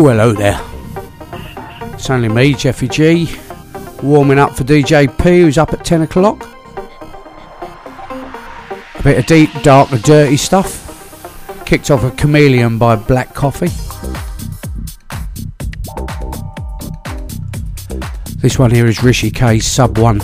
Oh, hello there. It's only me, Jeffy G, warming up for DJ P, who's up at 10 o'clock. A bit of deep, dark, and dirty stuff. Kicked off a chameleon by Black Coffee. This one here is Rishi K Sub 1.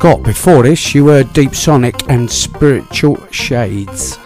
Forgot before this you were Deepsonic and Spiritual Shades.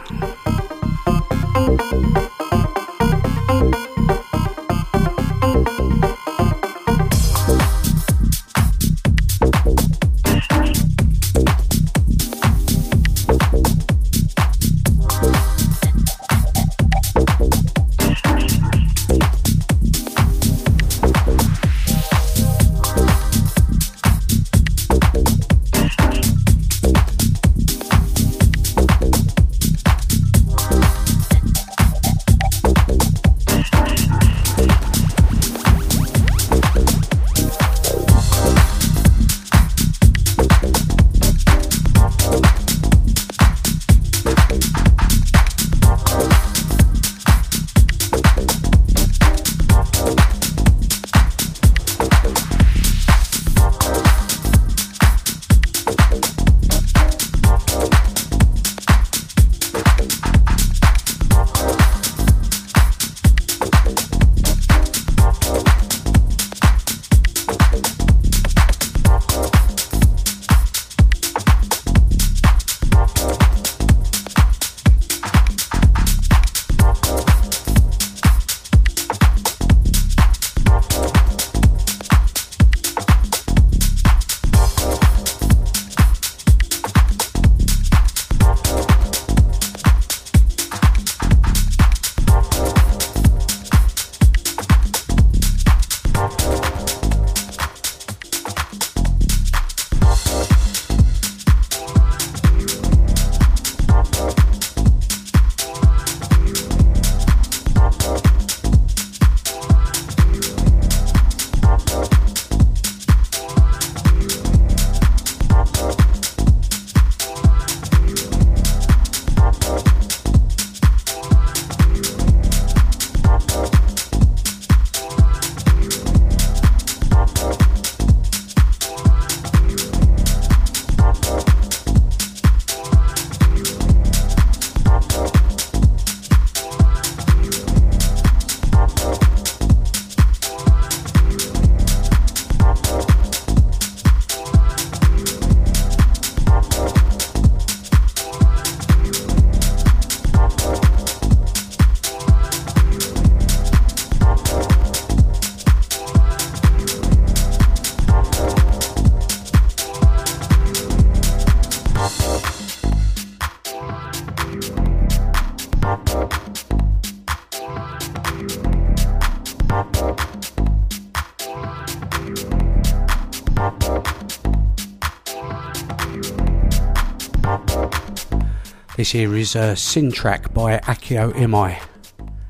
This here is uh, a Syntrack by Akio Imai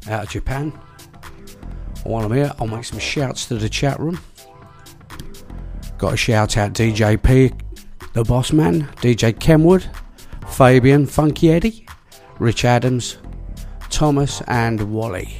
out of Japan. While I'm here, I'll make some shouts to the chat room. Got a shout out DJ P, the boss man, DJ Kenwood, Fabian, Funky Eddie, Rich Adams, Thomas, and Wally.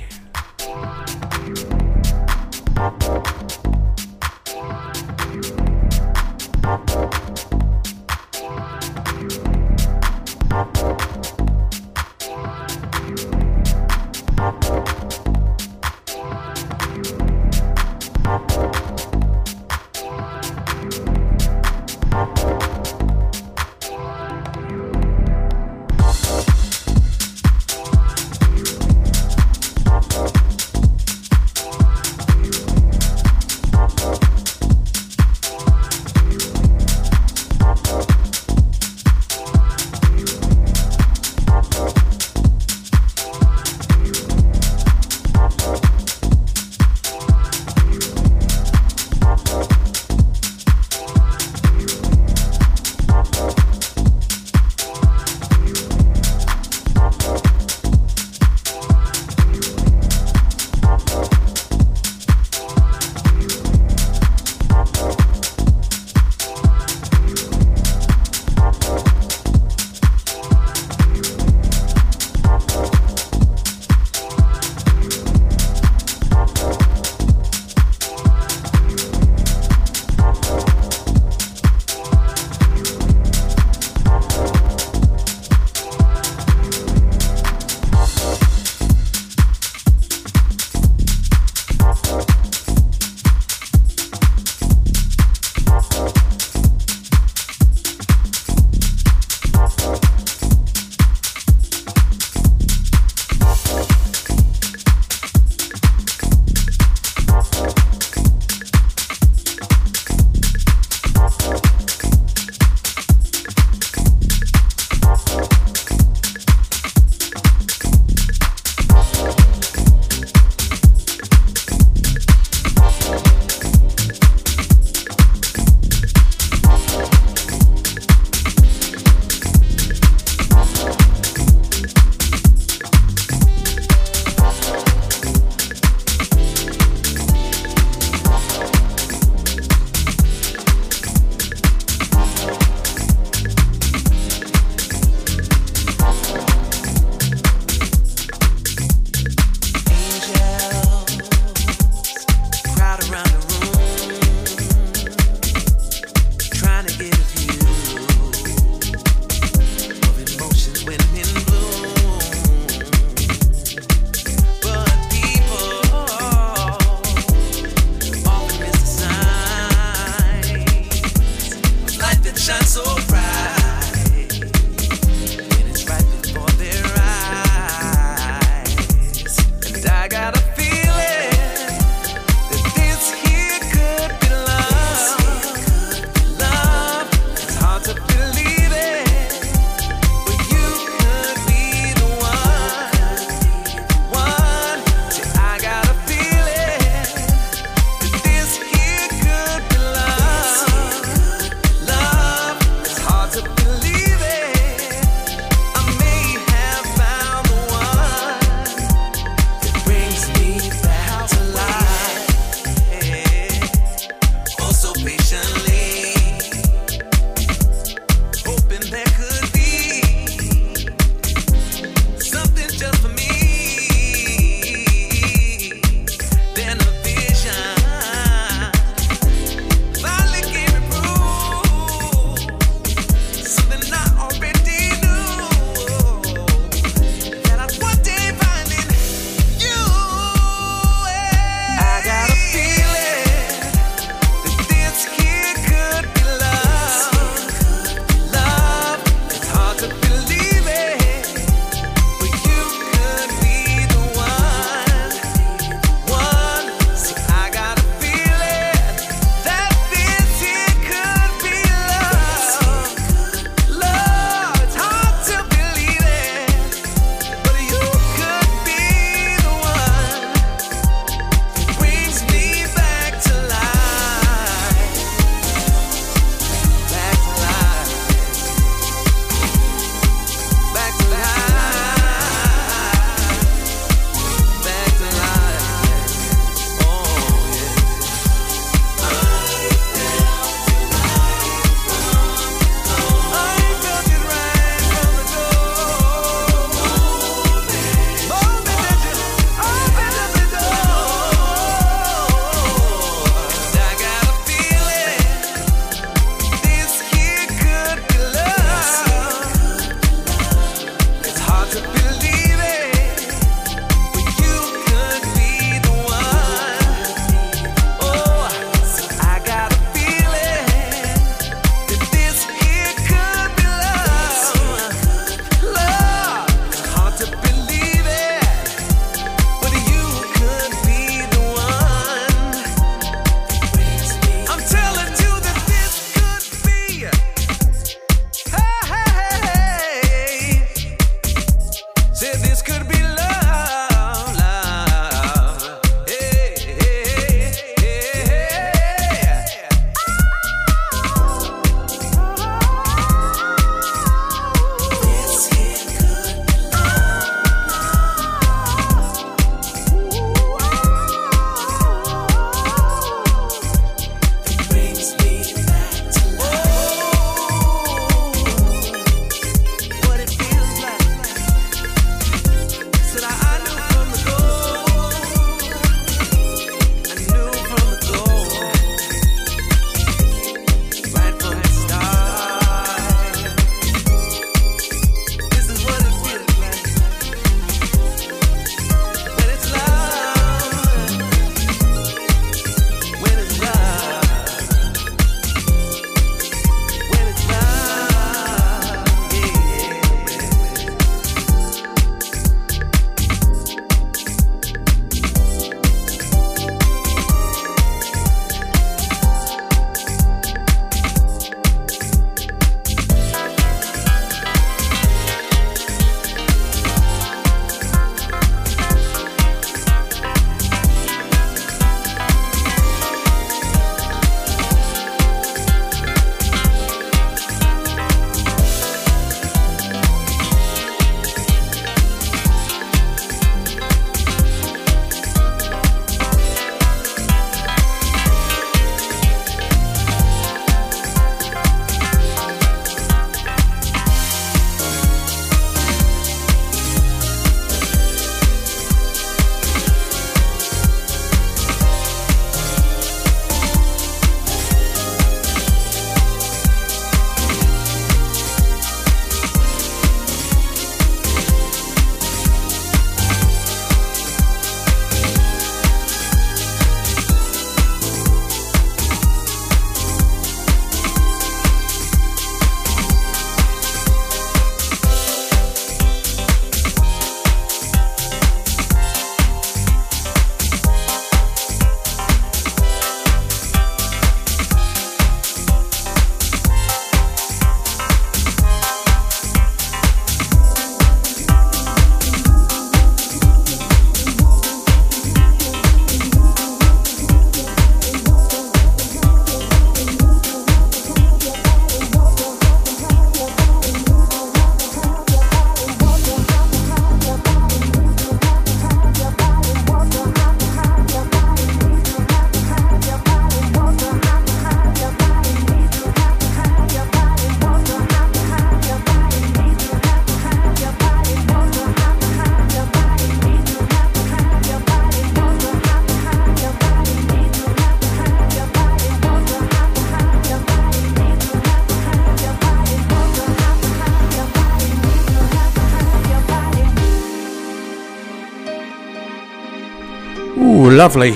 Lovely.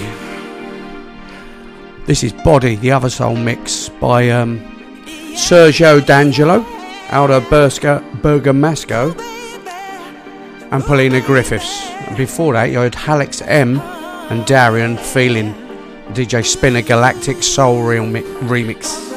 This is Body, the other soul mix by um, Sergio D'Angelo, Aldo Burska, Bergamasco, and Polina Griffiths. And before that, you heard Alex M and Darien Feeling, DJ Spinna Galactic Soul Remix.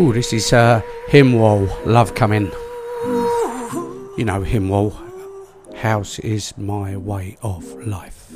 Ooh, this is uh, Himwall, Love Come In. You know, Himwall, House is My Way of Life.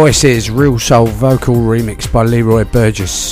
Voices, Reelsoul vocal remix by Leroy Burgess.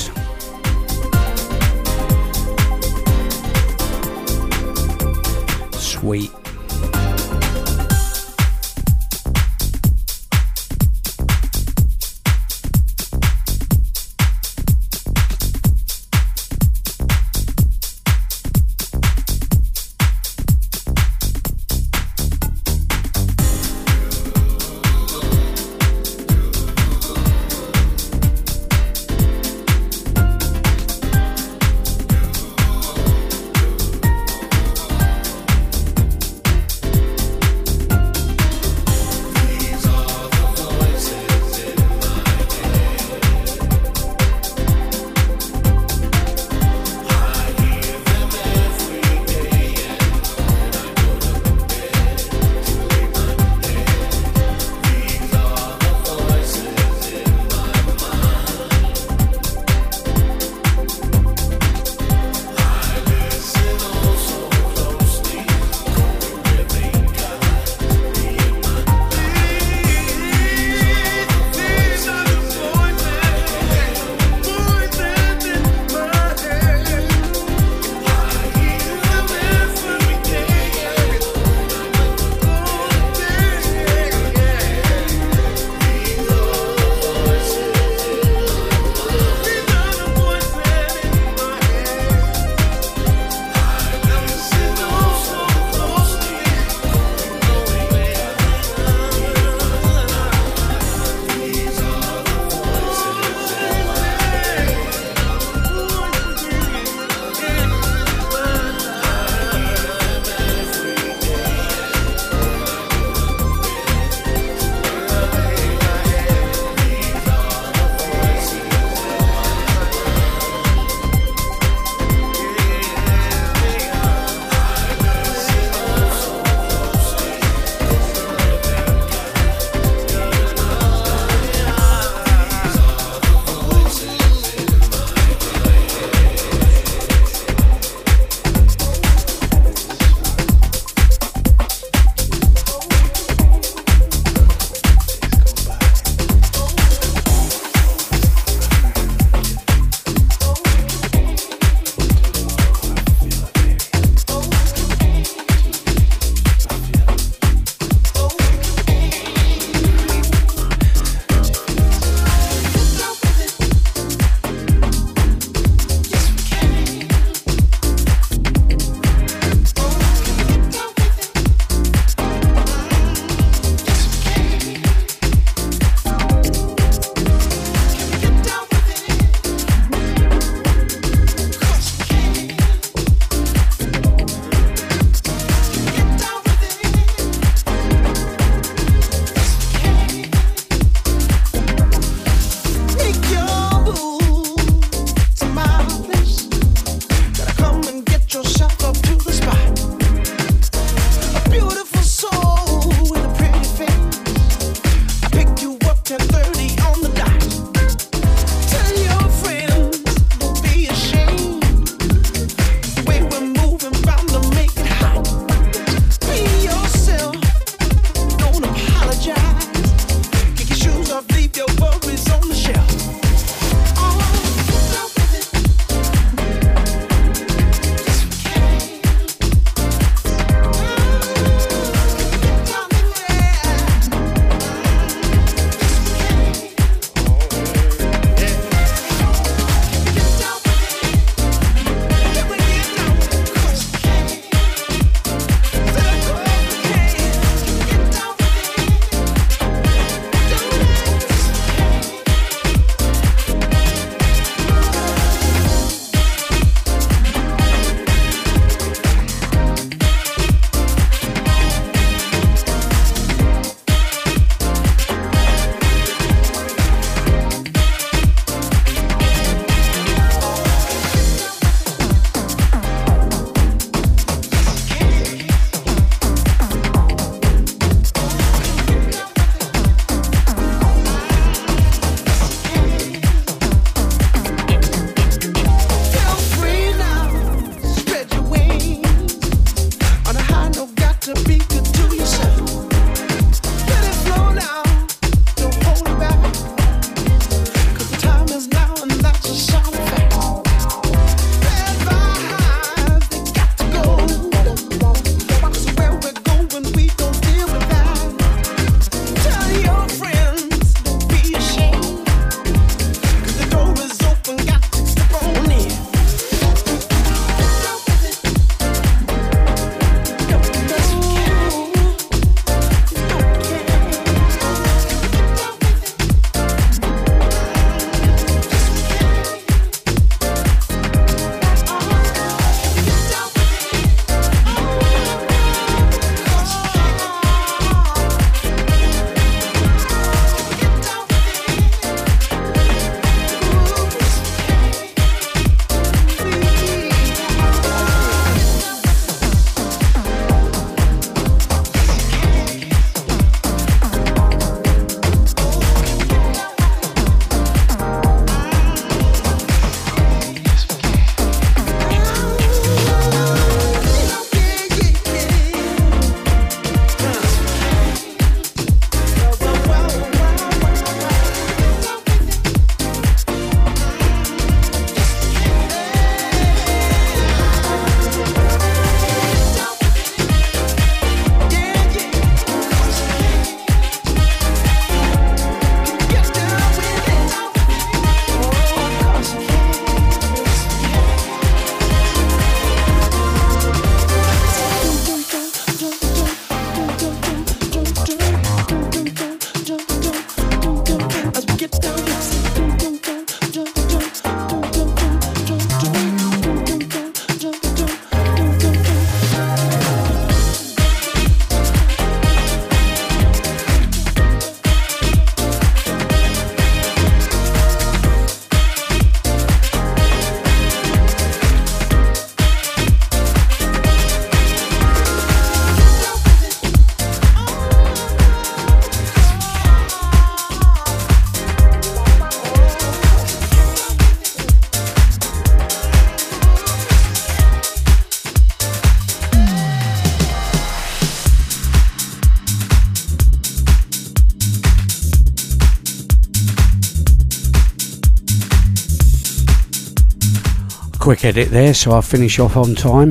Edit there, so I'll finish off on time.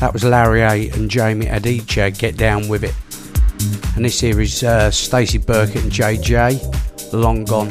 That was Larry A and Jamie Aditya, Get Down With It. And this here is uh, Stacy Burket and Jay-J, Long Gone.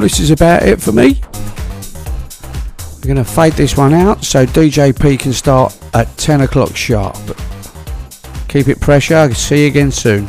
This is about it for me. We're going to fade this one out so DJP can start at 10 o'clock sharp. Keep it pressure. See you again soon.